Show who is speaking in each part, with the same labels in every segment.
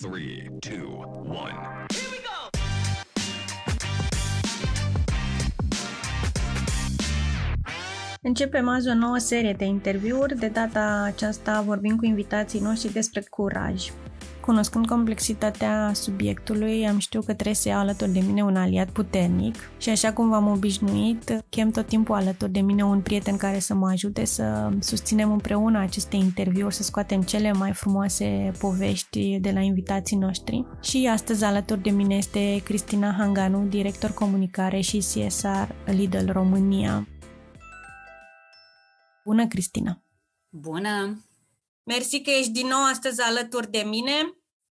Speaker 1: 3, 2, 1.
Speaker 2: Începem azi o nouă serie de interviuri. De data aceasta vorbim cu invitații noștri despre curaj. Cunoscând complexitatea subiectului, am știut că trebuie să iau alături de mine un aliat puternic și așa cum v-am obișnuit, chem tot timpul alături de mine un prieten care să mă ajute să susținem împreună aceste interviuri, să scoatem cele mai frumoase povești de la invitații noștri. Și astăzi alături de mine este Cristina Hanganu, director comunicare și CSR Lidl România. Bună, Cristina!
Speaker 3: Bună!
Speaker 2: Mersi că ești din nou astăzi alături de mine,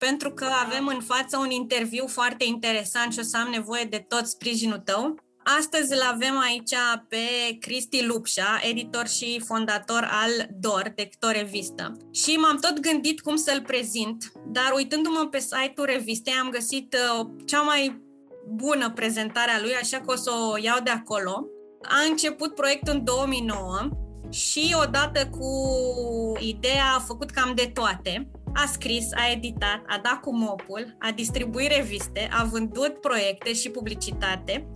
Speaker 2: pentru că avem în față un interviu foarte interesant și o să am nevoie de tot sprijinul tău. Astăzi îl avem aici pe Cristi Lupșa, editor și fondator al DOR, Dector Revistă. Și m-am tot gândit cum să-l prezint, dar uitându-mă pe site-ul revistei am găsit uh, cea mai bună prezentare a lui, așa că o să o iau de acolo. A început proiectul în 2009 și odată cu ideea a făcut cam de toate. A scris, a editat, a dat cu mopul, a distribuit reviste, a vândut proiecte și publicitate,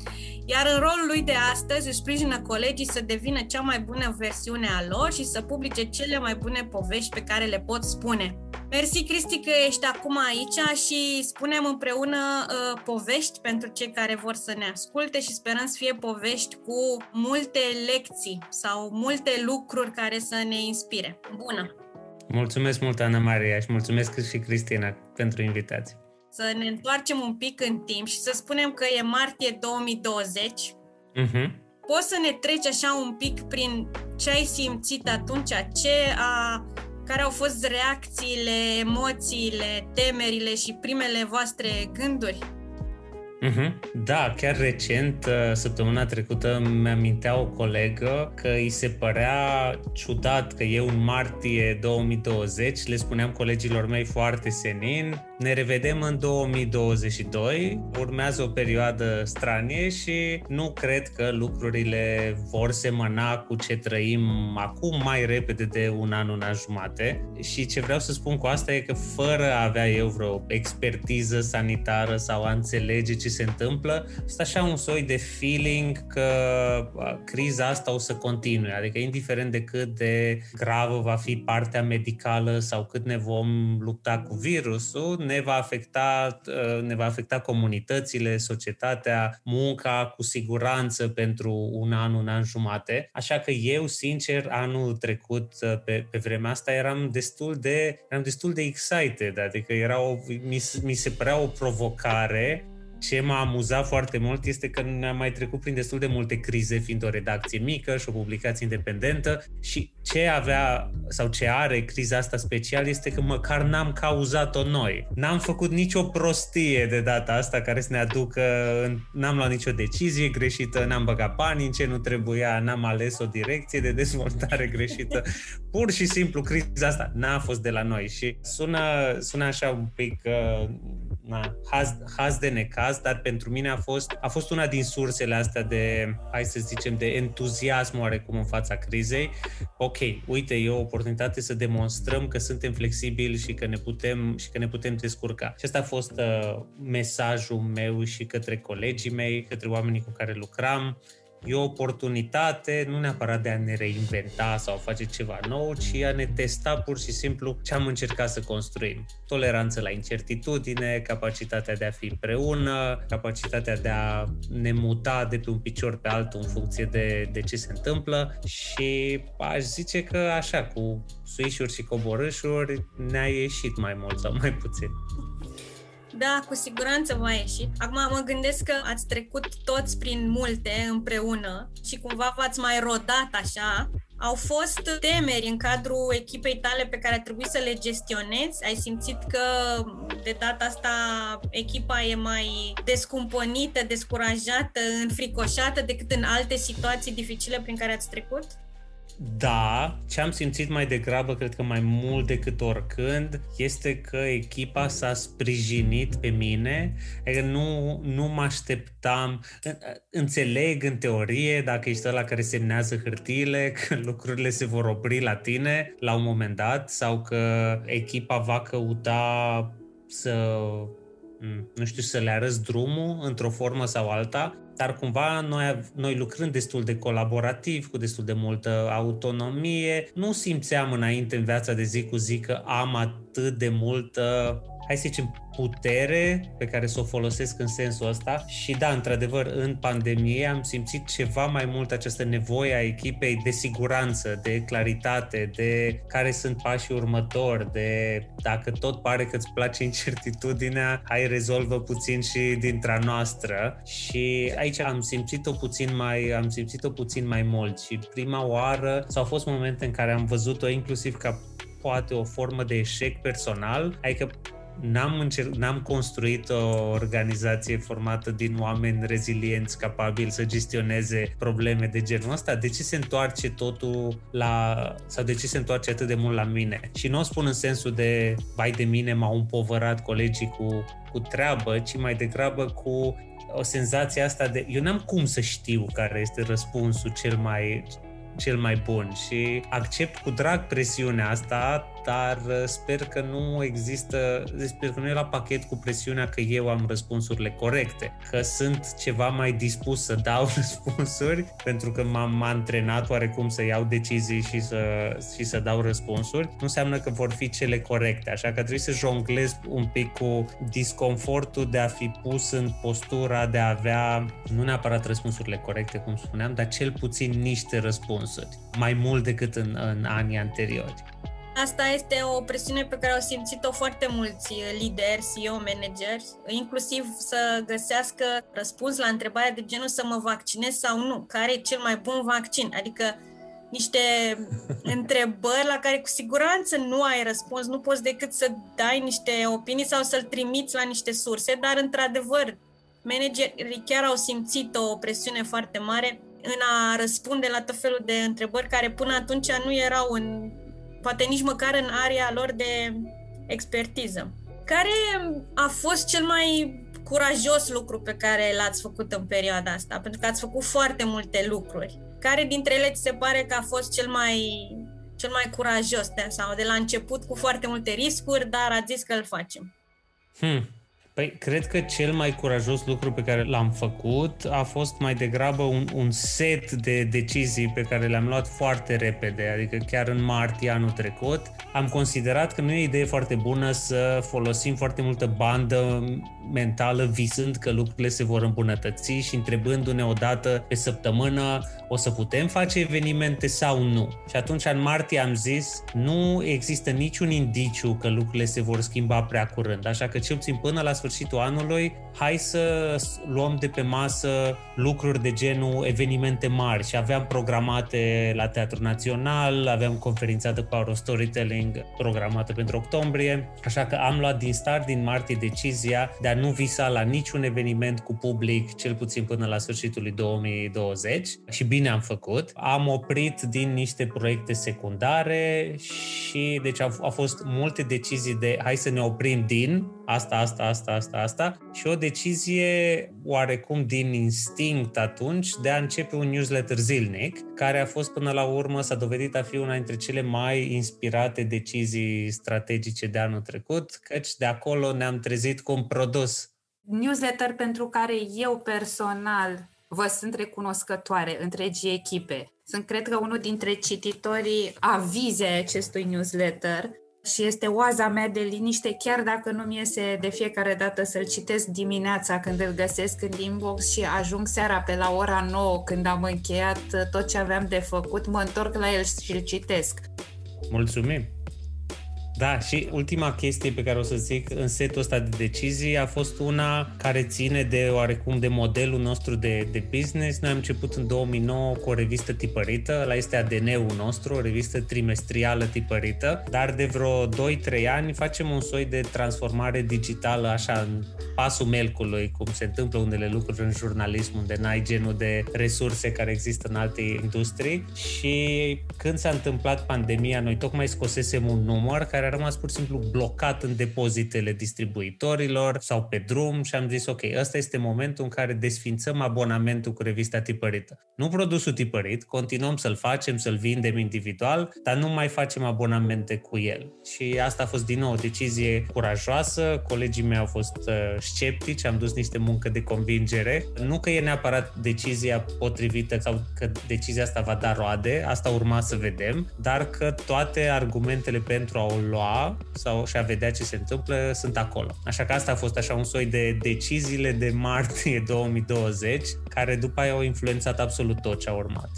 Speaker 2: iar în rolul lui de astăzi își sprijină colegii să devină cea mai bună versiune a lor și să publice cele mai bune povești pe care le pot spune. Mersi, Cristi, că ești acum aici și spunem împreună uh, povești pentru cei care vor să ne asculte și sperăm să fie povești cu multe lecții sau multe lucruri care să ne inspire. Bună!
Speaker 4: Mulțumesc mult, Ana Maria, și mulțumesc și Cristina pentru invitație.
Speaker 2: Să ne întoarcem un pic în timp și să spunem că e martie 2020.
Speaker 4: Uh-huh.
Speaker 2: Poți să ne treci așa un pic prin ce ai simțit atunci, ce a care au fost reacțiile, emoțiile, temerile și primele voastre gânduri?
Speaker 4: Uh-huh. Da, chiar recent, uh, săptămâna trecută, mi-amintea o colegă că îi se părea ciudat că eu în martie 2020 le spuneam colegilor mei foarte senin, ne revedem în 2022, urmează o perioadă stranie și nu cred că lucrurile vor semăna cu ce trăim acum mai repede de un an, un an jumate. Și ce vreau să spun cu asta e că fără a avea eu vreo expertiză sanitară sau a înțelege ce se întâmplă, este așa un soi de feeling că criza asta o să continue, adică indiferent de cât de gravă va fi partea medicală sau cât ne vom lupta cu virusul, ne va afecta, uh, ne va afecta comunitățile, societatea, munca cu siguranță pentru un an, un an jumate. Așa că eu, sincer, anul trecut, uh, pe, pe vremea asta, eram destul de, eram destul de excited, adică era o, mi, mi se părea o provocare ce m-a amuzat foarte mult este că ne-am mai trecut prin destul de multe crize, fiind o redacție mică și o publicație independentă și ce avea sau ce are criza asta special este că măcar n-am cauzat-o noi. N-am făcut nicio prostie de data asta care să ne aducă, n-am luat nicio decizie greșită, n-am băgat bani în ce nu trebuia, n-am ales o direcție de dezvoltare greșită. Pur și simplu, criza asta n-a fost de la noi și sună, sună așa un pic uh, na, haz, haz de necaz, dar pentru mine a fost, a fost una din sursele astea de, hai să zicem, de entuziasm oarecum în fața crizei. Ok, uite, e o oportunitate să demonstrăm că suntem flexibili și că ne putem, și că ne putem descurca. Și asta a fost uh, mesajul meu și către colegii mei, către oamenii cu care lucram, E o oportunitate nu neapărat de a ne reinventa sau face ceva nou, ci a ne testa pur și simplu ce am încercat să construim. Toleranță la incertitudine, capacitatea de a fi împreună, capacitatea de a ne muta de pe un picior pe altul în funcție de, de ce se întâmplă și aș zice că așa, cu suișuri și coborâșuri ne-a ieșit mai mult sau mai puțin.
Speaker 2: Da, cu siguranță va ieși. Acum mă gândesc că ați trecut toți prin multe împreună și cumva v-ați mai rodat așa. Au fost temeri în cadrul echipei tale pe care a trebuit să le gestionezi? Ai simțit că de data asta echipa e mai descumpănită, descurajată, înfricoșată decât în alte situații dificile prin care ați trecut?
Speaker 4: Da, ce am simțit mai degrabă, cred că mai mult decât oricând, este că echipa s-a sprijinit pe mine, adică nu, nu mă așteptam, înțeleg în teorie, dacă ești ăla care semnează hârtiile, că lucrurile se vor opri la tine la un moment dat sau că echipa va căuta să, nu știu, să le arăți drumul într-o formă sau alta, dar cumva noi, noi lucrând destul de colaborativ, cu destul de multă autonomie, nu simțeam înainte în viața de zi cu zi că am atât de multă hai să zicem, putere pe care să o folosesc în sensul ăsta. Și da, într-adevăr, în pandemie am simțit ceva mai mult această nevoie a echipei de siguranță, de claritate, de care sunt pașii următori, de dacă tot pare că îți place incertitudinea, hai rezolvă puțin și dintre noastră. Și aici am simțit-o puțin mai, am simțit-o puțin mai mult. Și prima oară sau au fost momente în care am văzut-o inclusiv ca poate o formă de eșec personal, adică n-am, încer- n-am construit o organizație formată din oameni rezilienți, capabili să gestioneze probleme de genul ăsta. De ce se întoarce totul la... sau de ce se întoarce atât de mult la mine? Și nu o spun în sensul de, vai de mine, m-au împovărat colegii cu, cu treabă, ci mai degrabă cu o senzație asta de... Eu n-am cum să știu care este răspunsul cel mai, cel mai bun și accept cu drag presiunea asta, dar uh, sper că nu există, sper că nu e la pachet cu presiunea că eu am răspunsurile corecte, că sunt ceva mai dispus să dau răspunsuri pentru că m-am antrenat oarecum să iau decizii și să, și să dau răspunsuri, nu înseamnă că vor fi cele corecte, așa că trebuie să jonglez un pic cu disconfortul de a fi pus în postura de a avea nu neapărat răspunsurile corecte, cum spuneam, dar cel puțin niște răspunsuri, mai mult decât în, în anii anteriori.
Speaker 2: Asta este o presiune pe care au simțit-o foarte mulți lideri, CEO, manageri, inclusiv să găsească răspuns la întrebarea de genul să mă vaccinez sau nu, care e cel mai bun vaccin, adică niște întrebări la care cu siguranță nu ai răspuns, nu poți decât să dai niște opinii sau să-l trimiți la niște surse, dar într-adevăr managerii chiar au simțit o presiune foarte mare în a răspunde la tot felul de întrebări care până atunci nu erau în poate nici măcar în area lor de expertiză. Care a fost cel mai curajos lucru pe care l-ați făcut în perioada asta? Pentru că ați făcut foarte multe lucruri. Care dintre ele ți se pare că a fost cel mai, cel mai curajos de, sau de la început cu foarte multe riscuri, dar ați zis că îl facem?
Speaker 4: Hmm. Păi, cred că cel mai curajos lucru pe care l-am făcut a fost mai degrabă un, un set de decizii pe care le-am luat foarte repede, adică chiar în martie anul trecut. Am considerat că nu e o idee foarte bună să folosim foarte multă bandă mentală visând că lucrurile se vor îmbunătăți și întrebându-ne odată pe săptămână o să putem face evenimente sau nu. Și atunci în martie am zis nu există niciun indiciu că lucrurile se vor schimba prea curând, așa că cel puțin până la sfârșitul anului, hai să luăm de pe masă lucruri de genul evenimente mari. Și aveam programate la Teatrul Național, aveam conferința de Power Storytelling programată pentru octombrie, așa că am luat din start, din martie, decizia de a nu visa la niciun eveniment cu public, cel puțin până la sfârșitul lui 2020 și bine am făcut. Am oprit din niște proiecte secundare și deci au, au fost multe decizii de hai să ne oprim din asta, asta, asta, asta, asta și o decizie oarecum din instinct atunci de a începe un newsletter zilnic, care a fost până la urmă, s-a dovedit a fi una dintre cele mai inspirate decizii strategice de anul trecut, căci de acolo ne-am trezit cu un produs.
Speaker 3: Newsletter pentru care eu personal vă sunt recunoscătoare întregii echipe. Sunt, cred că, unul dintre cititorii avize acestui newsletter și este oaza mea de liniște, chiar dacă nu-mi iese de fiecare dată să-l citesc dimineața când îl găsesc în inbox și ajung seara pe la ora 9 când am încheiat tot ce aveam de făcut, mă întorc la el și îl citesc.
Speaker 4: Mulțumim! Da, și ultima chestie pe care o să zic în setul ăsta de decizii a fost una care ține de oarecum de modelul nostru de, de business. Noi am început în 2009 cu o revistă tipărită, la este ADN-ul nostru, o revistă trimestrială tipărită, dar de vreo 2-3 ani facem un soi de transformare digitală așa în pasul melcului, cum se întâmplă unele lucruri în jurnalism, unde n-ai genul de resurse care există în alte industrii. Și când s-a întâmplat pandemia, noi tocmai scosesem un număr care a rămas pur și simplu blocat în depozitele distribuitorilor sau pe drum și am zis, ok, ăsta este momentul în care desfințăm abonamentul cu revista tipărită. Nu produsul tipărit, continuăm să-l facem, să-l vindem individual, dar nu mai facem abonamente cu el. Și asta a fost din nou o decizie curajoasă, colegii mei au fost uh, sceptici, am dus niște muncă de convingere. Nu că e neapărat decizia potrivită sau că decizia asta va da roade, asta urma să vedem, dar că toate argumentele pentru a o lua sau și a vedea ce se întâmplă sunt acolo. Așa că asta a fost așa un soi de deciziile de martie 2020, care după aia au influențat absolut tot ce a urmat.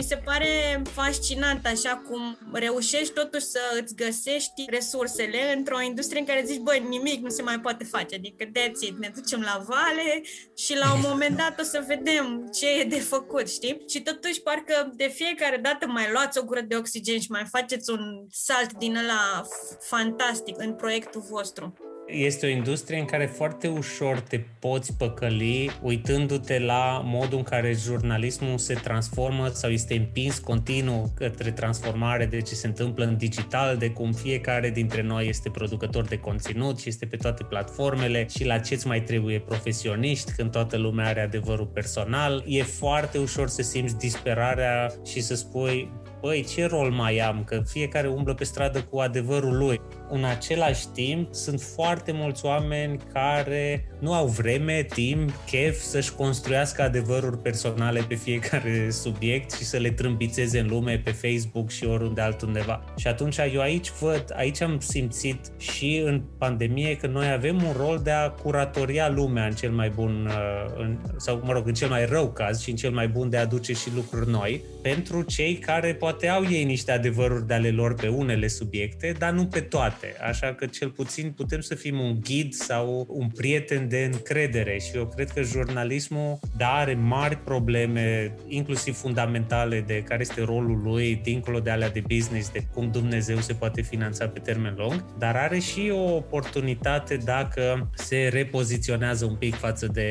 Speaker 2: Mi se pare fascinant așa cum reușești totuși să îți găsești resursele într-o industrie în care zici, băi, nimic nu se mai poate face, adică that's it, ne ducem la vale și la un moment dat o să vedem ce e de făcut, știi? Și totuși parcă de fiecare dată mai luați o gură de oxigen și mai faceți un salt din ăla fantastic în proiectul vostru
Speaker 4: este o industrie în care foarte ușor te poți păcăli uitându-te la modul în care jurnalismul se transformă sau este împins continuu către transformare de ce se întâmplă în digital, de cum fiecare dintre noi este producător de conținut și este pe toate platformele și la ce-ți mai trebuie profesioniști când toată lumea are adevărul personal. E foarte ușor să simți disperarea și să spui băi, ce rol mai am? Că fiecare umblă pe stradă cu adevărul lui. În același timp, sunt foarte mulți oameni care nu au vreme, timp, chef să-și construiască adevăruri personale pe fiecare subiect și să le trâmbițeze în lume pe Facebook și oriunde altundeva. Și atunci eu aici văd, aici am simțit și în pandemie că noi avem un rol de a curatoria lumea în cel mai bun, uh, în, sau mă rog, în cel mai rău caz și în cel mai bun de a aduce și lucruri noi pentru cei care poate au ei niște adevăruri de ale lor pe unele subiecte, dar nu pe toate. Așa că cel puțin putem să fim un ghid sau un prieten de încredere și eu cred că jurnalismul da, are mari probleme, inclusiv fundamentale de care este rolul lui, dincolo de alea de business, de cum Dumnezeu se poate finanța pe termen lung, dar are și o oportunitate dacă se repoziționează un pic față de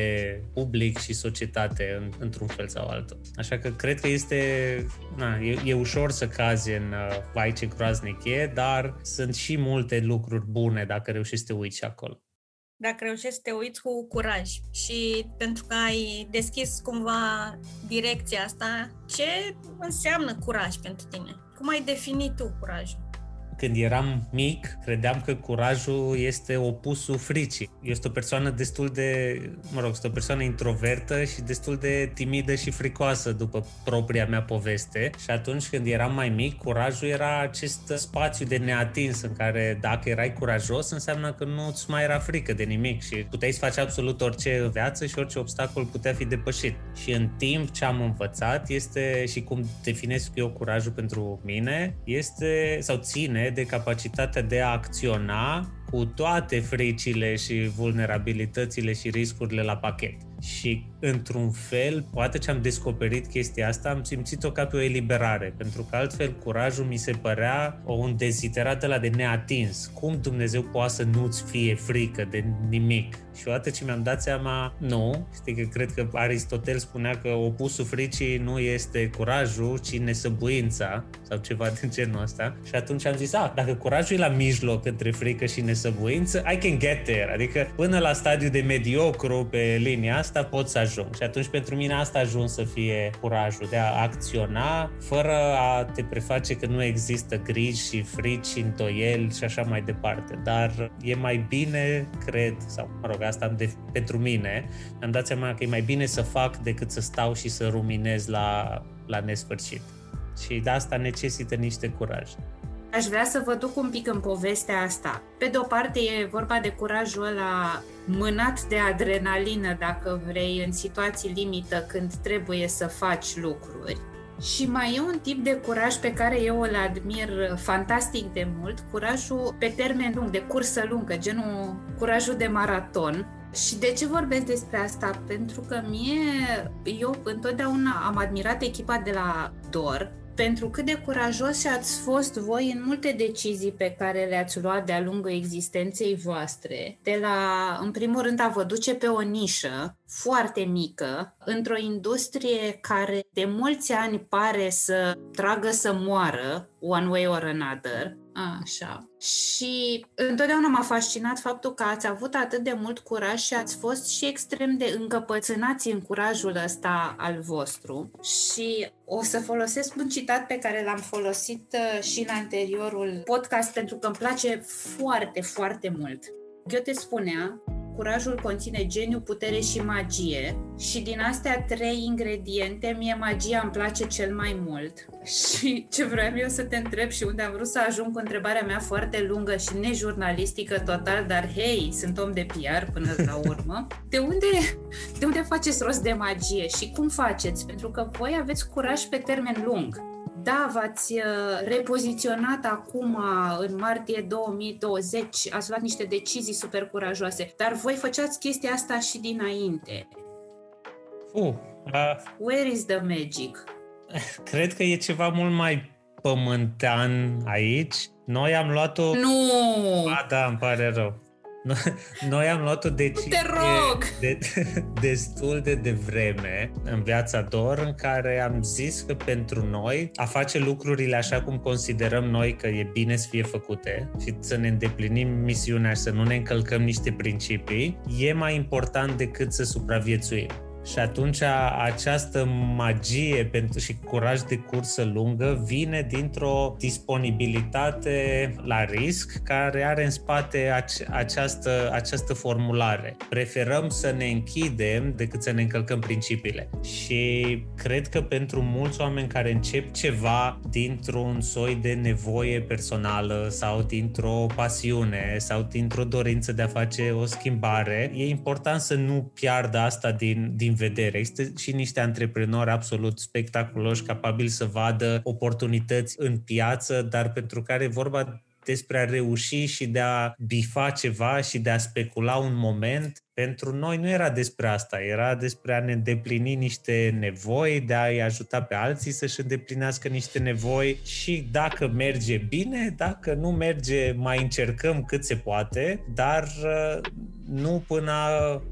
Speaker 4: public și societate în, într-un fel sau altul. Așa că cred că este, na, e, e ușor să cazi în uh, vai ce groaznic e, dar sunt și multe lucruri bune dacă reușești să te uiți acolo
Speaker 2: dacă reușești să te uiți cu curaj și pentru că ai deschis cumva direcția asta, ce înseamnă curaj pentru tine? Cum ai definit tu curajul?
Speaker 4: Când eram mic, credeam că curajul este opusul fricii. Este o persoană destul de, mă rog, este o persoană introvertă și destul de timidă și fricoasă după propria mea poveste. Și atunci când eram mai mic, curajul era acest spațiu de neatins în care dacă erai curajos, înseamnă că nu-ți mai era frică de nimic și puteai să faci absolut orice în viață și orice obstacol putea fi depășit. Și în timp ce am învățat este și cum definesc eu curajul pentru mine, este sau ține de capacitatea de a acționa cu toate fricile și vulnerabilitățile și riscurile la pachet. Și într-un fel, poate ce am descoperit chestia asta, am simțit-o ca pe o eliberare, pentru că altfel curajul mi se părea un deziderat la de neatins. Cum Dumnezeu poate să nu-ți fie frică de nimic? Și odată ce mi-am dat seama, nu, știi că cred că Aristotel spunea că opusul fricii nu este curajul, ci nesăbuința sau ceva de genul ăsta. Și atunci am zis, a, dacă curajul e la mijloc între frică și nesăbuință, I can get there. Adică până la stadiu de mediocru pe linia asta pot să ajung. Și atunci pentru mine asta a ajuns să fie curajul de a acționa fără a te preface că nu există griji și frici și întoieli și așa mai departe. Dar e mai bine, cred, sau mă rog, asta de, pentru mine, am dat seama că e mai bine să fac decât să stau și să ruminez la, la nesfârșit. Și de asta necesită niște curaj.
Speaker 3: Aș vrea să vă duc un pic în povestea asta. Pe de o parte e vorba de curajul ăla mânat de adrenalină, dacă vrei, în situații limită când trebuie să faci lucruri. Și mai e un tip de curaj pe care eu îl admir fantastic de mult, curajul pe termen lung, de cursă lungă, genul curajul de maraton. Și de ce vorbesc despre asta? Pentru că mie, eu întotdeauna am admirat echipa de la DOR, pentru cât de curajoși ați fost voi în multe decizii pe care le-ați luat de-a lungul existenței voastre, de la, în primul rând, a vă duce pe o nișă foarte mică, într-o industrie care de mulți ani pare să tragă să moară, one way or another, Așa. Și întotdeauna m-a fascinat faptul că ați avut atât de mult curaj și ați fost și extrem de încăpățânați în curajul ăsta al vostru. Și o să folosesc un citat pe care l-am folosit uh, și în anteriorul podcast pentru că îmi place foarte, foarte mult. Goethe spunea curajul conține geniu, putere și magie și din astea trei ingrediente, mie magia îmi place cel mai mult. Și ce vreau eu să te întreb și unde am vrut să ajung cu întrebarea mea foarte lungă și nejurnalistică total, dar hei, sunt om de PR până la urmă. De unde, de unde faceți rost de magie și cum faceți? Pentru că voi aveți curaj pe termen lung. Da, v-ați uh, repoziționat acum uh, în martie 2020, ați luat niște decizii super curajoase, dar voi făceați chestia asta și dinainte.
Speaker 4: Uh, uh,
Speaker 3: Where is the magic?
Speaker 4: Cred că e ceva mult mai pământean aici. Noi am luat-o...
Speaker 3: Nu!
Speaker 4: A, da, îmi pare rău. Noi am luat o decizie
Speaker 3: Te rog!
Speaker 4: De, destul de devreme în viața Dor în care am zis că pentru noi a face lucrurile așa cum considerăm noi că e bine să fie făcute și să ne îndeplinim misiunea și să nu ne încălcăm niște principii e mai important decât să supraviețuim. Și atunci această magie pentru și curaj de cursă lungă vine dintr-o disponibilitate la risc care are în spate ace- această, această formulare. Preferăm să ne închidem decât să ne încălcăm principiile. Și cred că pentru mulți oameni care încep ceva dintr-un soi de nevoie personală sau dintr-o pasiune sau dintr-o dorință de a face o schimbare, e important să nu piardă asta din, din vedere. Există și niște antreprenori absolut spectaculoși, capabili să vadă oportunități în piață, dar pentru care e vorba despre a reuși și de a bifa ceva și de a specula un moment pentru noi nu era despre asta, era despre a ne îndeplini niște nevoi, de a-i ajuta pe alții să-și îndeplinească niște nevoi și dacă merge bine, dacă nu merge, mai încercăm cât se poate, dar uh, nu până,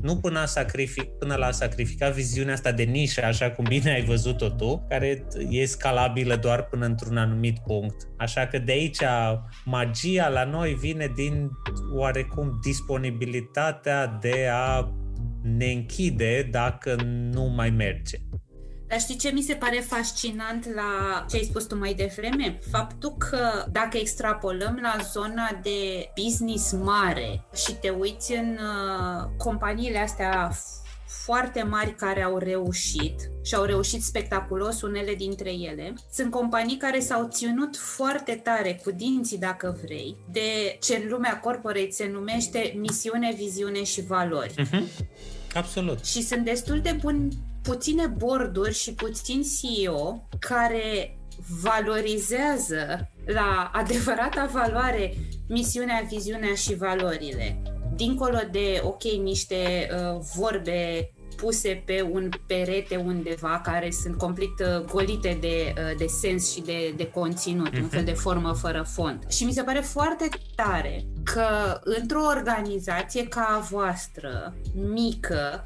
Speaker 4: nu până, a sacrific, până la a sacrifica viziunea asta de nișă, așa cum bine ai văzut-o tu, care e scalabilă doar până într-un anumit punct. Așa că de aici magia la noi vine din oarecum disponibilitatea de a ne închide dacă nu mai merge.
Speaker 3: Dar știi ce mi se pare fascinant la ce ai spus tu mai devreme? Faptul că dacă extrapolăm la zona de business mare și te uiți în uh, companiile astea foarte mari care au reușit și au reușit spectaculos unele dintre ele. Sunt companii care s-au ținut foarte tare cu dinții, dacă vrei, de ce în lumea corporate se numește misiune, viziune și valori.
Speaker 4: Uh-huh. Absolut.
Speaker 3: Și sunt destul de buni puține borduri și puțin CEO care valorizează la adevărata valoare misiunea, viziunea și valorile. Dincolo de, ok, niște uh, vorbe puse pe un perete undeva care sunt complet uh, golite de, uh, de sens și de, de conținut, uh-huh. un fel de formă fără fond. Și mi se pare foarte tare că într-o organizație ca a voastră, mică,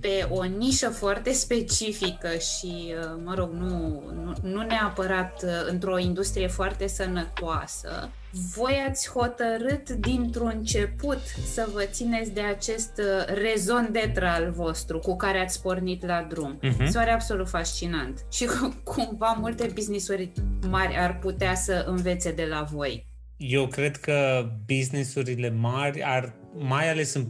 Speaker 3: pe o nișă foarte specifică și, uh, mă rog, nu, nu, nu neapărat într-o industrie foarte sănătoasă, voi ați hotărât dintr-un început să vă țineți de acest uh, rezon detră al vostru cu care ați pornit la drum. Uh-huh. Se pare absolut fascinant. Și cumva multe business-uri mari ar putea să învețe de la voi.
Speaker 4: Eu cred că businessurile mari ar, mai ales în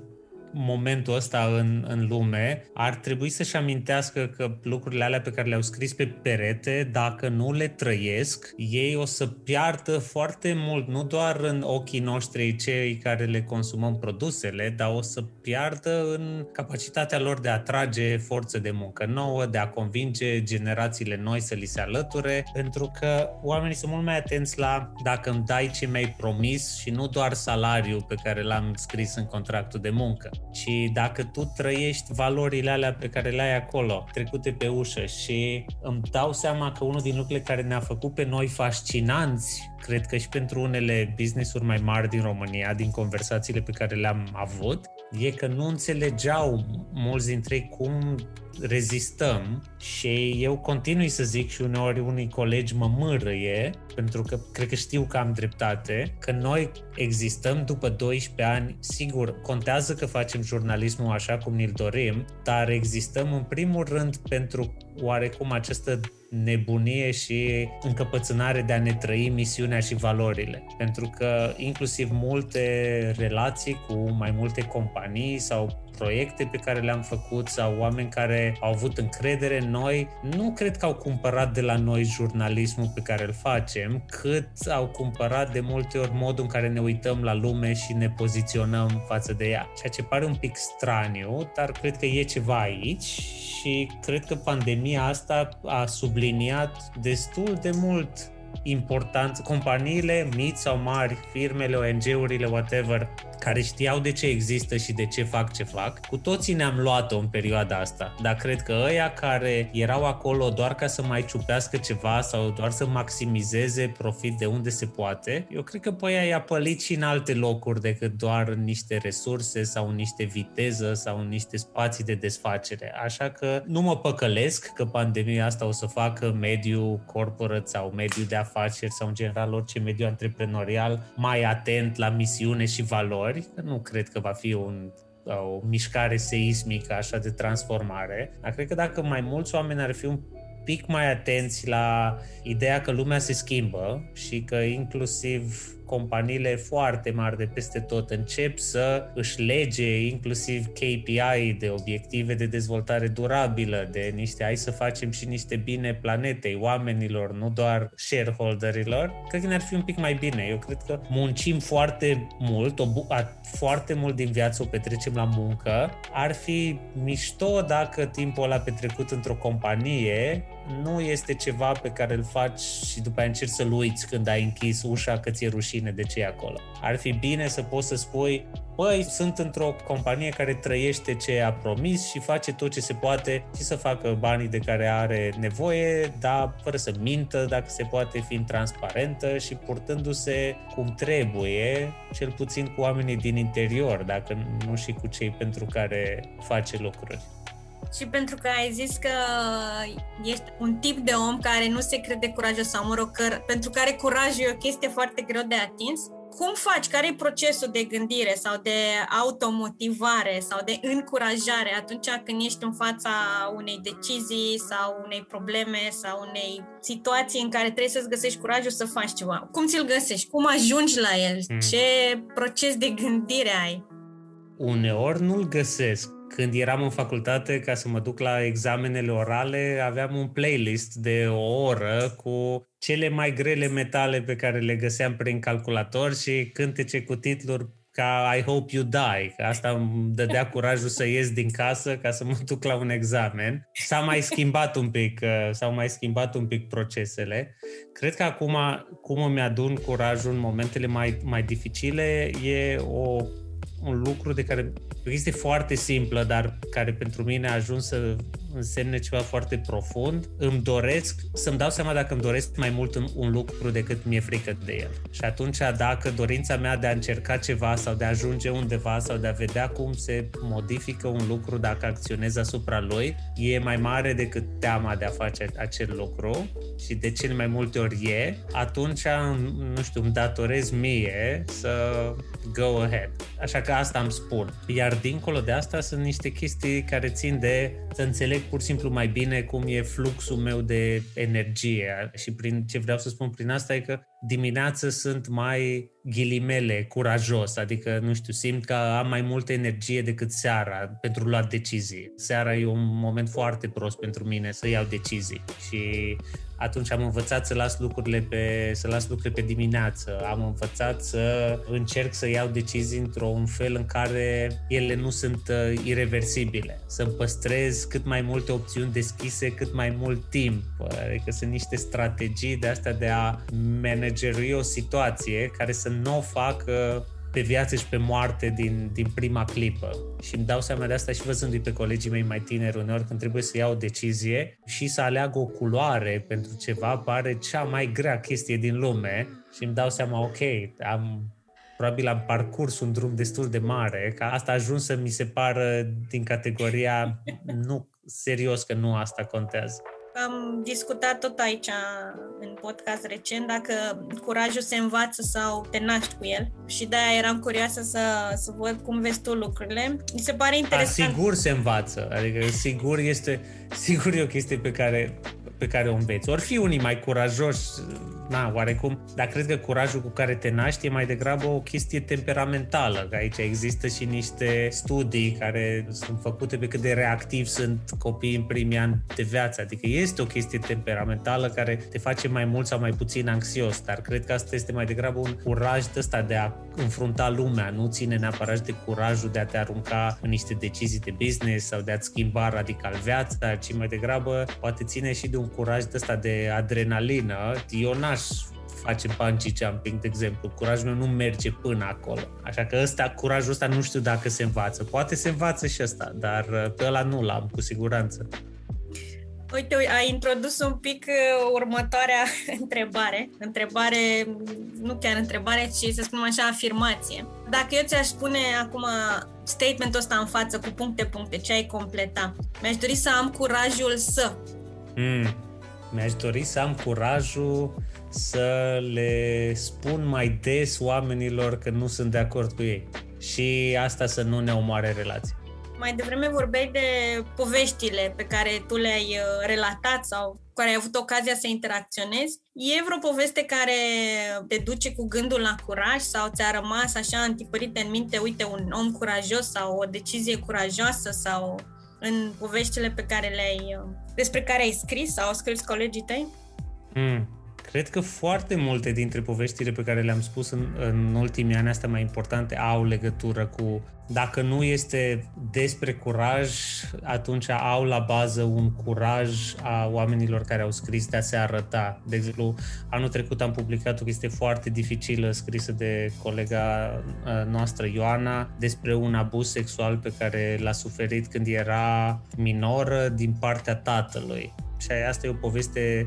Speaker 4: momentul ăsta în, în lume, ar trebui să-și amintească că lucrurile alea pe care le-au scris pe perete, dacă nu le trăiesc, ei o să piardă foarte mult, nu doar în ochii noștri cei care le consumăm produsele, dar o să piardă în capacitatea lor de a atrage forță de muncă nouă, de a convinge generațiile noi să li se alăture, pentru că oamenii sunt mult mai atenți la dacă îmi dai ce mi-ai promis și nu doar salariul pe care l-am scris în contractul de muncă. Ci dacă tu trăiești valorile alea pe care le ai acolo, trecute pe ușă și îmi dau seama că unul din lucrurile care ne-a făcut pe noi fascinanți, cred că și pentru unele business-uri mai mari din România, din conversațiile pe care le-am avut, e că nu înțelegeau mulți dintre ei cum rezistăm și eu continui să zic și uneori unii colegi mă mârâie, pentru că cred că știu că am dreptate, că noi existăm după 12 ani, sigur, contează că facem jurnalismul așa cum ne-l dorim, dar existăm în primul rând pentru oarecum această nebunie și încăpățânare de a ne trăi misiunea și valorile. Pentru că inclusiv multe relații cu mai multe companii sau proiecte pe care le-am făcut sau oameni care au avut încredere în noi, nu cred că au cumpărat de la noi jurnalismul pe care îl facem, cât au cumpărat de multe ori modul în care ne uităm la lume și ne poziționăm față de ea. Ceea ce pare un pic straniu, dar cred că e ceva aici și cred că pandemia asta a subliniat destul de mult important, companiile mici sau mari, firmele, ONG-urile, whatever, care știau de ce există și de ce fac ce fac, cu toții ne-am luat-o în perioada asta. Dar cred că ăia care erau acolo doar ca să mai ciupească ceva sau doar să maximizeze profit de unde se poate, eu cred că pe aia i-a pălit și în alte locuri decât doar niște resurse sau niște viteză sau niște spații de desfacere. Așa că nu mă păcălesc că pandemia asta o să facă mediul corporate sau mediul de afaceri sau în general orice mediu antreprenorial mai atent la misiune și valori. Nu cred că va fi un o mișcare seismică așa de transformare, dar cred că dacă mai mulți oameni ar fi un pic mai atenți la ideea că lumea se schimbă și că inclusiv companiile foarte mari de peste tot încep să își lege inclusiv KPI de obiective de dezvoltare durabilă, de niște hai să facem și niște bine planetei, oamenilor, nu doar shareholderilor, cred că ne-ar fi un pic mai bine. Eu cred că muncim foarte mult, o bu- a, foarte mult din viață o petrecem la muncă. Ar fi mișto dacă timpul ăla petrecut într-o companie nu este ceva pe care îl faci și după aia încerci să-l uiți când ai închis ușa că ți-e rușine de ce e acolo. Ar fi bine să poți să spui, băi, sunt într-o companie care trăiește ce a promis și face tot ce se poate și să facă banii de care are nevoie, dar fără să mintă, dacă se poate, fiind transparentă și purtându-se cum trebuie, cel puțin cu oamenii din interior, dacă nu și cu cei pentru care face lucruri.
Speaker 2: Și pentru că ai zis că ești un tip de om care nu se crede curajos sau, mă rog, că, pentru care curajul e o chestie foarte greu de atins, cum faci? Care e procesul de gândire sau de automotivare sau de încurajare atunci când ești în fața unei decizii sau unei probleme sau unei situații în care trebuie să-ți găsești curajul să faci ceva? Cum ți-l găsești? Cum ajungi la el? Hmm. Ce proces de gândire ai?
Speaker 4: Uneori nu-l găsesc când eram în facultate, ca să mă duc la examenele orale, aveam un playlist de o oră cu cele mai grele metale pe care le găseam prin calculator și cântece cu titluri ca I hope you die, că asta îmi dădea curajul să ies din casă ca să mă duc la un examen. S-a mai schimbat un pic, uh, s-au mai schimbat un pic procesele. Cred că acum, cum îmi adun curajul în momentele mai, mai dificile, e o un lucru de care este foarte simplă, dar care pentru mine a ajuns să însemne ceva foarte profund. Îmi doresc să-mi dau seama dacă îmi doresc mai mult un lucru decât mi-e frică de el. Și atunci dacă dorința mea de a încerca ceva sau de a ajunge undeva sau de a vedea cum se modifică un lucru dacă acționez asupra lui, e mai mare decât teama de a face acel lucru și de cel mai multe ori e, atunci, nu știu, îmi datorez mie să go ahead. Așa că asta îmi spun. Iar dincolo de asta sunt niște chestii care țin de să înțeleg pur și simplu mai bine cum e fluxul meu de energie. Și prin ce vreau să spun prin asta e că dimineața sunt mai ghilimele, curajos, adică, nu știu, simt că am mai multă energie decât seara pentru luat decizii. Seara e un moment foarte prost pentru mine să iau decizii și atunci am învățat să las lucrurile pe, să las lucrurile pe dimineață, am învățat să încerc să iau decizii într-un fel în care ele nu sunt uh, irreversibile, să păstrez cât mai multe opțiuni deschise cât mai mult timp, adică sunt niște strategii de astea de a managerui o situație care să nu o facă pe viață și pe moarte din, din prima clipă. Și îmi dau seama de asta și văzându-i pe colegii mei mai tineri uneori când trebuie să iau o decizie și să aleagă o culoare pentru ceva pare cea mai grea chestie din lume și îmi dau seama, ok, am probabil am parcurs un drum destul de mare, ca asta a ajuns să mi se pară din categoria nu serios că nu asta contează.
Speaker 2: Am discutat tot aici în podcast recent dacă curajul se învață sau te naști cu el și de-aia eram curioasă să, să văd cum vezi tu lucrurile. Mi se pare interesant.
Speaker 4: A, sigur se învață, adică sigur este, sigur e o chestie pe care pe care o înveți. Ori fi unii mai curajoși, na, oarecum, dar cred că curajul cu care te naști e mai degrabă o chestie temperamentală, că aici există și niște studii care sunt făcute pe cât de reactivi sunt copiii în primii ani de viață, adică este o chestie temperamentală care te face mai mult sau mai puțin anxios, dar cred că asta este mai degrabă un curaj de ăsta de a înfrunta lumea, nu ține neapărat de curajul de a te arunca în niște decizii de business sau de a-ți schimba radical viața, ci mai degrabă poate ține și de un curaj de ăsta de adrenalină. Eu n-aș face bungee jumping, de exemplu. Curajul meu nu merge până acolo. Așa că ăsta, curajul ăsta nu știu dacă se învață. Poate se învață și ăsta, dar uh, pe ăla nu l-am, cu siguranță.
Speaker 2: Uite, ai introdus un pic uh, următoarea întrebare. Întrebare, nu chiar întrebare, ci să spunem așa, afirmație. Dacă eu ți-aș spune acum statementul ăsta în față cu puncte-puncte, ce ai completa? Mi-aș dori să am curajul să...
Speaker 4: Mm. Mi-aș dori să am curajul să le spun mai des oamenilor că nu sunt de acord cu ei. Și asta să nu ne omoare relația.
Speaker 2: Mai devreme vorbeai de poveștile pe care tu le-ai uh, relatat sau cu care ai avut ocazia să interacționezi. E vreo poveste care te duce cu gândul la curaj sau ți-a rămas așa întipărit în minte, uite, un om curajos sau o decizie curajoasă sau în poveștile pe care le-ai, uh, despre care ai scris sau au scris colegii tăi?
Speaker 4: Mm. Cred că foarte multe dintre poveștile pe care le-am spus în, în ultimii ani astea mai importante au legătură cu dacă nu este despre curaj, atunci au la bază un curaj a oamenilor care au scris de a se arăta. De exemplu, anul trecut am publicat o chestie foarte dificilă scrisă de colega noastră Ioana despre un abuz sexual pe care l-a suferit când era minoră din partea tatălui. Și asta e o poveste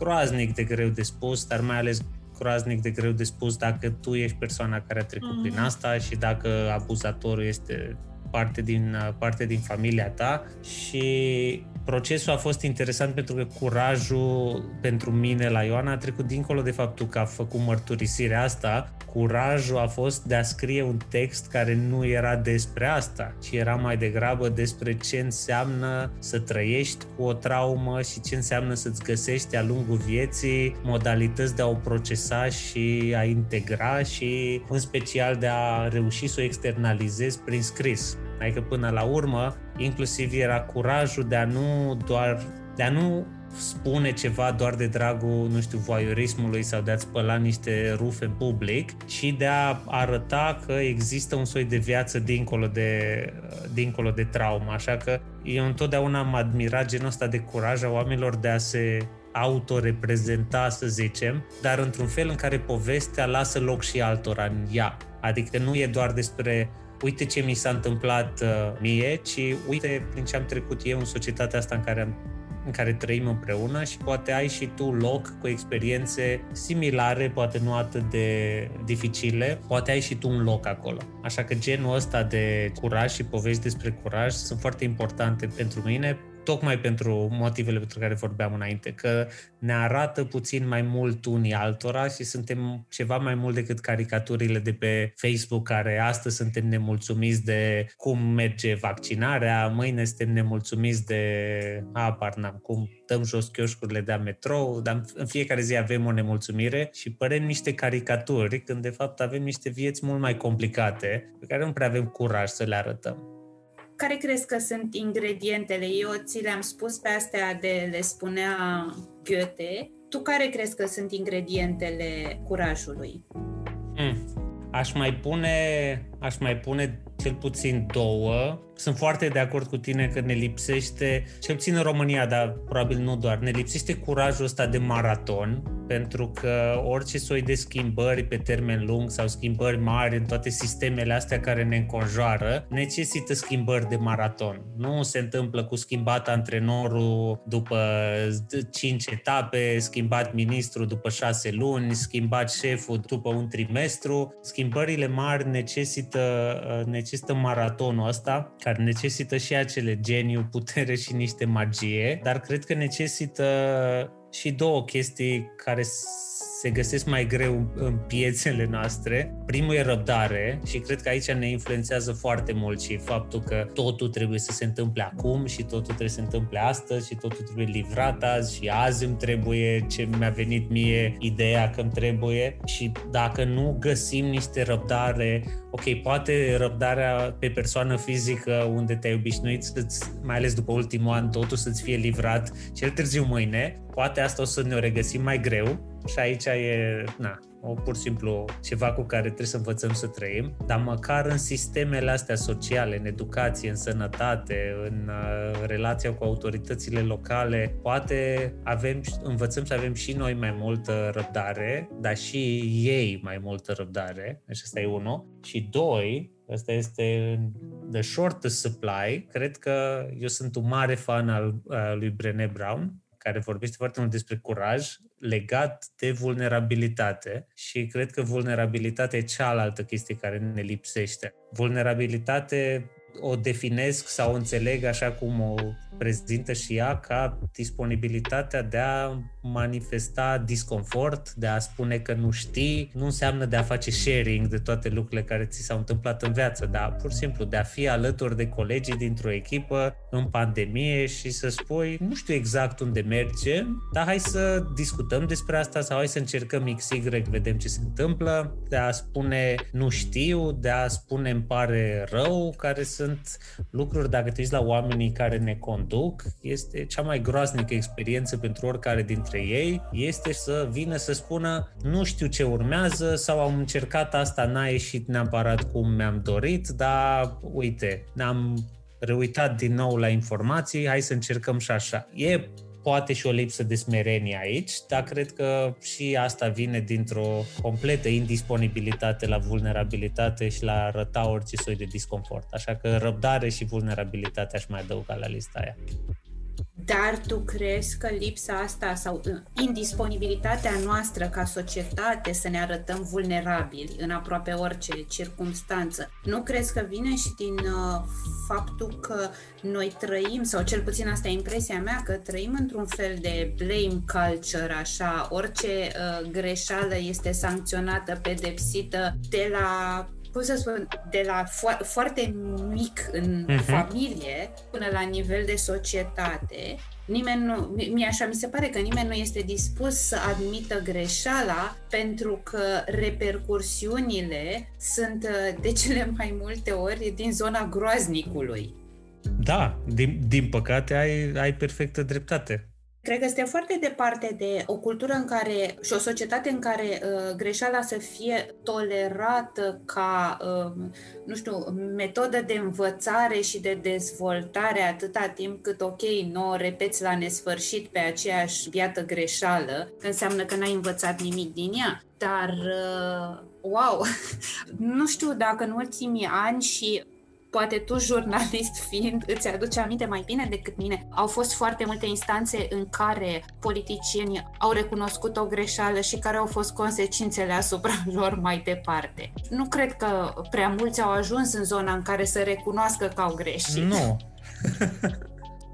Speaker 4: groaznic de greu de spus, dar mai ales groaznic de greu de spus dacă tu ești persoana care a trecut mm-hmm. prin mhm. asta și dacă abuzatorul este parte din, parte din familia ta și procesul a fost interesant pentru că curajul pentru mine la Ioana a trecut dincolo de faptul că a făcut mărturisirea asta, curajul a fost de a scrie un text care nu era despre asta, ci era mai degrabă despre ce înseamnă să trăiești cu o traumă și ce înseamnă să-ți găsești de-a lungul vieții modalități de a o procesa și a integra și în special de a reuși să o externalizezi prin scris. Adică până la urmă, inclusiv era curajul de a nu doar de a nu spune ceva doar de dragul, nu știu, voyeurismului sau de a-ți spăla niște rufe în public, ci de a arăta că există un soi de viață dincolo de, dincolo de traumă. Așa că eu întotdeauna am admirat genul ăsta de curaj a oamenilor de a se autoreprezenta, să zicem, dar într-un fel în care povestea lasă loc și altora în ea. Adică nu e doar despre uite ce mi s-a întâmplat uh, mie, ci uite prin ce am trecut eu în societatea asta în care am în care trăim împreună și poate ai și tu loc cu experiențe similare, poate nu atât de dificile, poate ai și tu un loc acolo. Așa că genul ăsta de curaj și povești despre curaj sunt foarte importante pentru mine tocmai pentru motivele pentru care vorbeam înainte, că ne arată puțin mai mult unii altora și suntem ceva mai mult decât caricaturile de pe Facebook care astăzi suntem nemulțumiți de cum merge vaccinarea, mâine suntem nemulțumiți de apar n-am cum dăm jos chioșcurile de metrou, dar în fiecare zi avem o nemulțumire și părem niște caricaturi când de fapt avem niște vieți mult mai complicate pe care nu prea avem curaj să le arătăm.
Speaker 3: Care crezi că sunt ingredientele? Eu ți le-am spus pe astea de le spunea Goethe. Tu care crezi că sunt ingredientele curajului?
Speaker 4: Mm. Aș mai pune, aș mai pune cel puțin două sunt foarte de acord cu tine că ne lipsește, cel puțin în România, dar probabil nu doar, ne lipsește curajul ăsta de maraton, pentru că orice soi de schimbări pe termen lung sau schimbări mari în toate sistemele astea care ne înconjoară, necesită schimbări de maraton. Nu se întâmplă cu schimbat antrenorul după 5 etape, schimbat ministru după 6 luni, schimbat șeful după un trimestru. Schimbările mari necesită, necesită maratonul ăsta, care necesită și acele geniu, putere și niște magie, dar cred că necesită și două chestii care se găsesc mai greu în piețele noastre. Primul e răbdare și cred că aici ne influențează foarte mult și faptul că totul trebuie să se întâmple acum și totul trebuie să se întâmple astăzi și totul trebuie livrat azi și azi îmi trebuie ce mi-a venit mie ideea că îmi trebuie și dacă nu găsim niște răbdare, ok, poate răbdarea pe persoană fizică unde te-ai obișnuit, mai ales după ultimul an, totul să-ți fie livrat cel târziu mâine, poate asta o să ne o regăsim mai greu și aici e, na, o pur și simplu ceva cu care trebuie să învățăm să trăim, dar măcar în sistemele astea sociale, în educație, în sănătate, în uh, relația cu autoritățile locale, poate avem, învățăm să avem și noi mai multă răbdare, dar și ei mai multă răbdare. Deci asta e unul. Și doi, Asta este the shortest supply. Cred că eu sunt un mare fan al uh, lui Brené Brown care vorbește foarte mult despre curaj legat de vulnerabilitate și cred că vulnerabilitatea e cealaltă chestie care ne lipsește. Vulnerabilitate o definesc sau o înțeleg așa cum o prezintă și ea ca disponibilitatea de a manifesta disconfort, de a spune că nu știi, nu înseamnă de a face sharing de toate lucrurile care ți s-au întâmplat în viață, dar pur și simplu de a fi alături de colegii dintr-o echipă în pandemie și să spui, nu știu exact unde mergem, dar hai să discutăm despre asta sau hai să încercăm XY, vedem ce se întâmplă, de a spune nu știu, de a spune îmi pare rău, care sunt lucruri, dacă te uiți la oamenii care ne conduc, este cea mai groaznică experiență pentru oricare dintre ei, este să vină să spună nu știu ce urmează sau am încercat asta, n-a ieșit neapărat cum mi-am dorit, dar uite, ne-am reuitat din nou la informații, hai să încercăm și așa. E poate și o lipsă de smerenie aici, dar cred că și asta vine dintr-o completă indisponibilitate la vulnerabilitate și la arăta orice soi de disconfort. Așa că răbdare și vulnerabilitate aș mai adăuga la lista aia.
Speaker 3: Dar tu crezi că lipsa asta sau uh, indisponibilitatea noastră ca societate să ne arătăm vulnerabili în aproape orice circunstanță, nu crezi că vine și din uh, faptul că noi trăim, sau cel puțin asta e impresia mea, că trăim într-un fel de blame culture, așa, orice uh, greșeală este sancționată, pedepsită de la cum să spun, de la fo- foarte mic în uh-huh. familie până la nivel de societate, nimeni nu, mie așa mi se pare că nimeni nu este dispus să admită greșeala pentru că repercursiunile sunt de cele mai multe ori din zona groaznicului.
Speaker 4: Da, din, din păcate ai, ai perfectă dreptate.
Speaker 3: Cred că este foarte departe de o cultură în care și o societate în care uh, greșeala să fie tolerată ca, uh, nu știu, metodă de învățare și de dezvoltare atâta timp cât, ok, nu o repeți la nesfârșit pe aceeași biată greșeală, că înseamnă că n-ai învățat nimic din ea. Dar, uh, wow, nu știu dacă în ultimii ani și poate tu, jurnalist fiind, îți aduce aminte mai bine decât mine, au fost foarte multe instanțe în care politicienii au recunoscut o greșeală și care au fost consecințele asupra lor mai departe. Nu cred că prea mulți au ajuns în zona în care să recunoască că au greșit.
Speaker 4: Nu.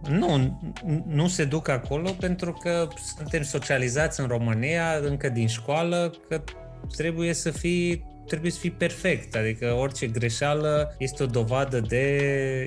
Speaker 4: Nu, nu se duc acolo pentru că suntem socializați în România încă din școală că trebuie să fii trebuie să fii perfect, adică orice greșeală este o dovadă de,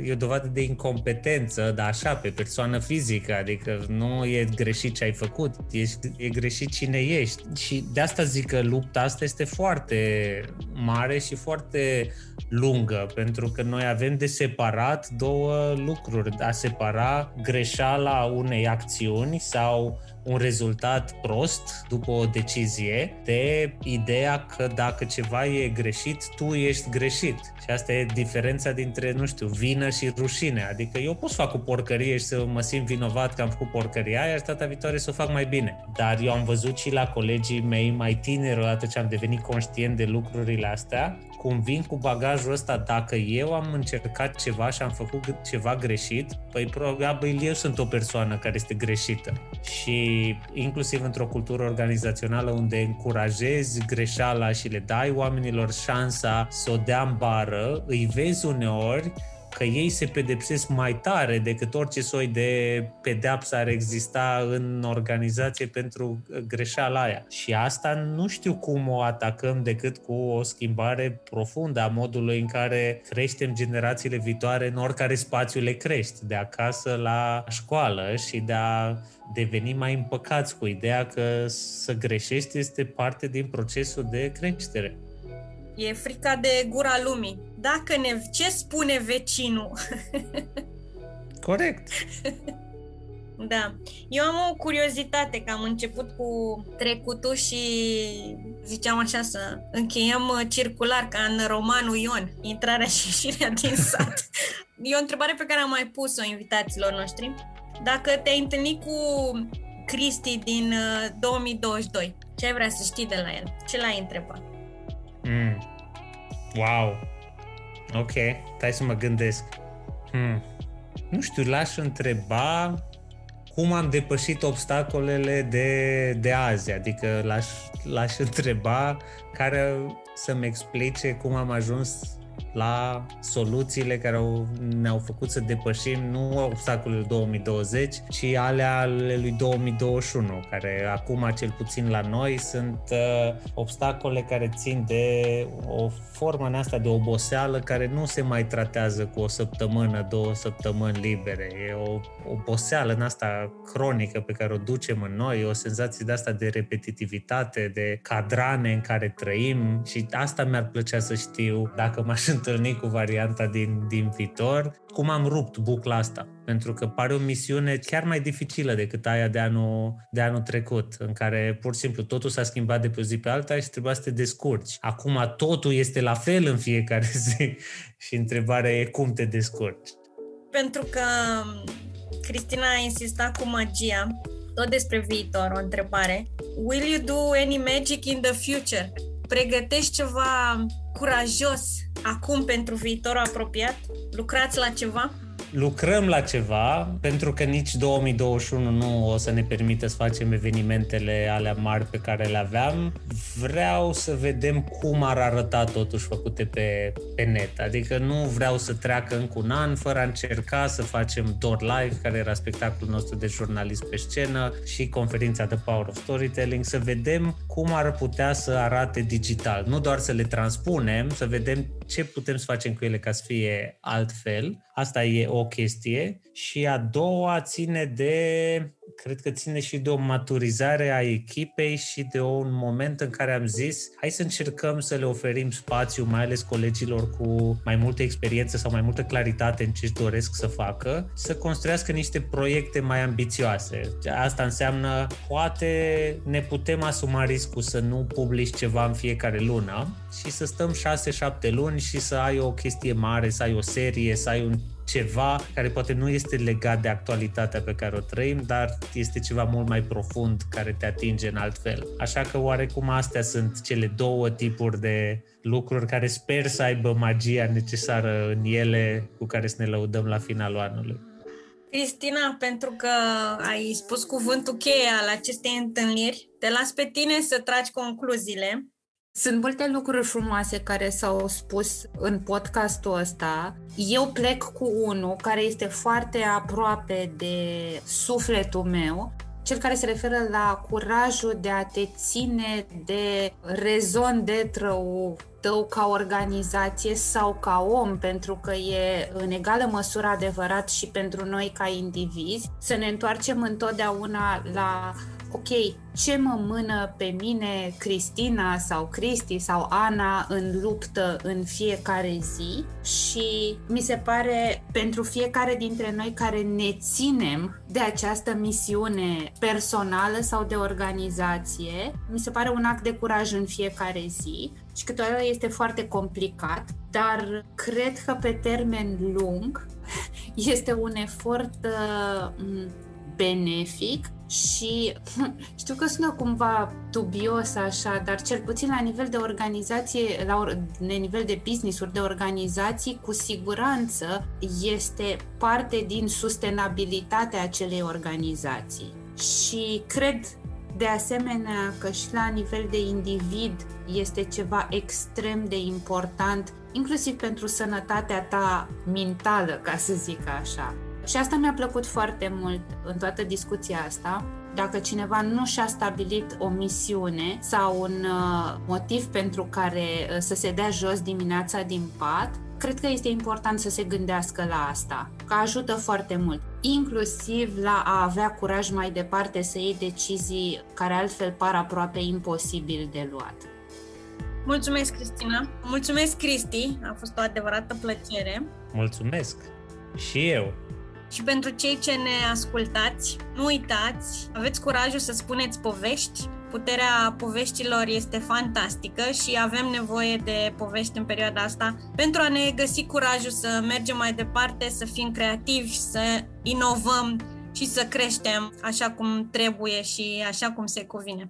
Speaker 4: e o dovadă de incompetență, dar așa, pe persoană fizică, adică nu e greșit ce ai făcut, e, e greșit cine ești. Și de asta zic că lupta asta este foarte mare și foarte lungă, pentru că noi avem de separat două lucruri, a separa greșeala unei acțiuni sau un rezultat prost după o decizie de ideea că dacă ceva e greșit, tu ești greșit. Și asta e diferența dintre, nu știu, vină și rușine. Adică eu pot să fac o porcărie și să mă simt vinovat că am făcut porcăria aia și data viitoare să o fac mai bine. Dar eu am văzut și la colegii mei mai tineri, odată ce am devenit conștient de lucrurile astea, cum vin cu bagajul ăsta, dacă eu am încercat ceva și am făcut ceva greșit, păi probabil eu sunt o persoană care este greșită. Și inclusiv într-o cultură organizațională unde încurajezi greșeala și le dai oamenilor șansa să o dea în bară, îi vezi uneori că ei se pedepsesc mai tare decât orice soi de pedeapsă ar exista în organizație pentru greșeala aia. Și asta nu știu cum o atacăm decât cu o schimbare profundă a modului în care creștem generațiile viitoare în oricare spațiu le crești, de acasă la școală și de a deveni mai împăcați cu ideea că să greșești este parte din procesul de creștere.
Speaker 2: E frica de gura lumii. Dacă ne... Ce spune vecinul?
Speaker 4: Corect.
Speaker 2: Da. Eu am o curiozitate că am început cu trecutul și ziceam așa să încheiem circular ca în romanul Ion, intrarea și ieșirea din sat. E o întrebare pe care am mai pus-o invitaților noștri. Dacă te-ai întâlnit cu Cristi din 2022, uh, ce ai vrea să știi de la el? Ce l-ai întrebat?
Speaker 4: Mm. Wow. Ok, stai să mă gândesc. Hmm. Nu știu, l-aș întreba cum am depășit obstacolele de, de azi, adică l-aș, l-aș întreba care să-mi explice cum am ajuns la soluțiile care au, ne-au făcut să depășim nu obstacolele 2020, ci ale ale lui 2021, care acum, cel puțin la noi, sunt uh, obstacole care țin de o formă în asta de oboseală care nu se mai tratează cu o săptămână, două săptămâni libere. E o oboseală în asta cronică pe care o ducem în noi, o senzație de asta de repetitivitate, de cadrane în care trăim și asta mi-ar plăcea să știu dacă m-aș întâlni cu varianta din, din viitor, cum am rupt bucla asta. Pentru că pare o misiune chiar mai dificilă decât aia de anul, de anul trecut, în care pur și simplu totul s-a schimbat de pe o zi pe alta și trebuia să te descurci. Acum totul este la fel în fiecare zi și întrebarea e cum te descurci.
Speaker 2: Pentru că Cristina a insistat cu magia, tot despre viitor, o întrebare. Will you do any magic in the future? Pregătești ceva curajos acum pentru viitorul apropiat? Lucrați la ceva?
Speaker 4: Lucrăm la ceva, pentru că nici 2021 nu o să ne permită să facem evenimentele alea mari pe care le aveam. Vreau să vedem cum ar arăta totuși făcute pe, pe net. Adică nu vreau să treacă încă un an fără a încerca să facem Door Live, care era spectacolul nostru de jurnalist pe scenă, și conferința de Power of Storytelling, să vedem cum ar putea să arate digital. Nu doar să le transpunem, să vedem ce putem să facem cu ele ca să fie altfel. Asta e o chestie. Și a doua ține de, cred că ține și de o maturizare a echipei și de un moment în care am zis, hai să încercăm să le oferim spațiu, mai ales colegilor cu mai multă experiență sau mai multă claritate în ce își doresc să facă, să construiască niște proiecte mai ambițioase. Asta înseamnă, poate ne putem asuma riscul să nu publici ceva în fiecare lună și să stăm 6-7 luni și să ai o chestie mare, să ai o serie, să ai un ceva care poate nu este legat de actualitatea pe care o trăim, dar este ceva mult mai profund care te atinge în alt fel. Așa că oarecum astea sunt cele două tipuri de lucruri care sper să aibă magia necesară în ele cu care să ne lăudăm la finalul anului.
Speaker 2: Cristina, pentru că ai spus cuvântul cheie al acestei întâlniri, te las pe tine să tragi concluziile
Speaker 3: sunt multe lucruri frumoase care s-au spus în podcastul ăsta. Eu plec cu unul care este foarte aproape de sufletul meu, cel care se referă la curajul de a te ține de rezon de trău tău ca organizație sau ca om, pentru că e în egală măsură adevărat și pentru noi ca indivizi, să ne întoarcem întotdeauna la ok, ce mă mână pe mine Cristina sau Cristi sau Ana în luptă în fiecare zi? Și mi se pare pentru fiecare dintre noi care ne ținem de această misiune personală sau de organizație, mi se pare un act de curaj în fiecare zi. Și câteodată este foarte complicat, dar cred că pe termen lung este un efort uh, benefic și știu că sună cumva dubios așa, dar cel puțin la nivel de organizație, la nivel de business-uri, de organizații, cu siguranță este parte din sustenabilitatea acelei organizații. Și cred de asemenea că și la nivel de individ este ceva extrem de important, inclusiv pentru sănătatea ta mentală, ca să zic așa. Și asta mi-a plăcut foarte mult în toată discuția asta. Dacă cineva nu și-a stabilit o misiune sau un uh, motiv pentru care uh, să se dea jos dimineața din pat, cred că este important să se gândească la asta, că ajută foarte mult, inclusiv la a avea curaj mai departe să iei decizii care altfel par aproape imposibil de luat.
Speaker 2: Mulțumesc, Cristina! Mulțumesc, Cristi! A fost o adevărată plăcere!
Speaker 4: Mulțumesc! Și eu!
Speaker 2: Și pentru cei ce ne ascultați, nu uitați, aveți curajul să spuneți povești. Puterea poveștilor este fantastică și avem nevoie de povești în perioada asta pentru a ne găsi curajul să mergem mai departe, să fim creativi, să inovăm și să creștem așa cum trebuie și așa cum se cuvine.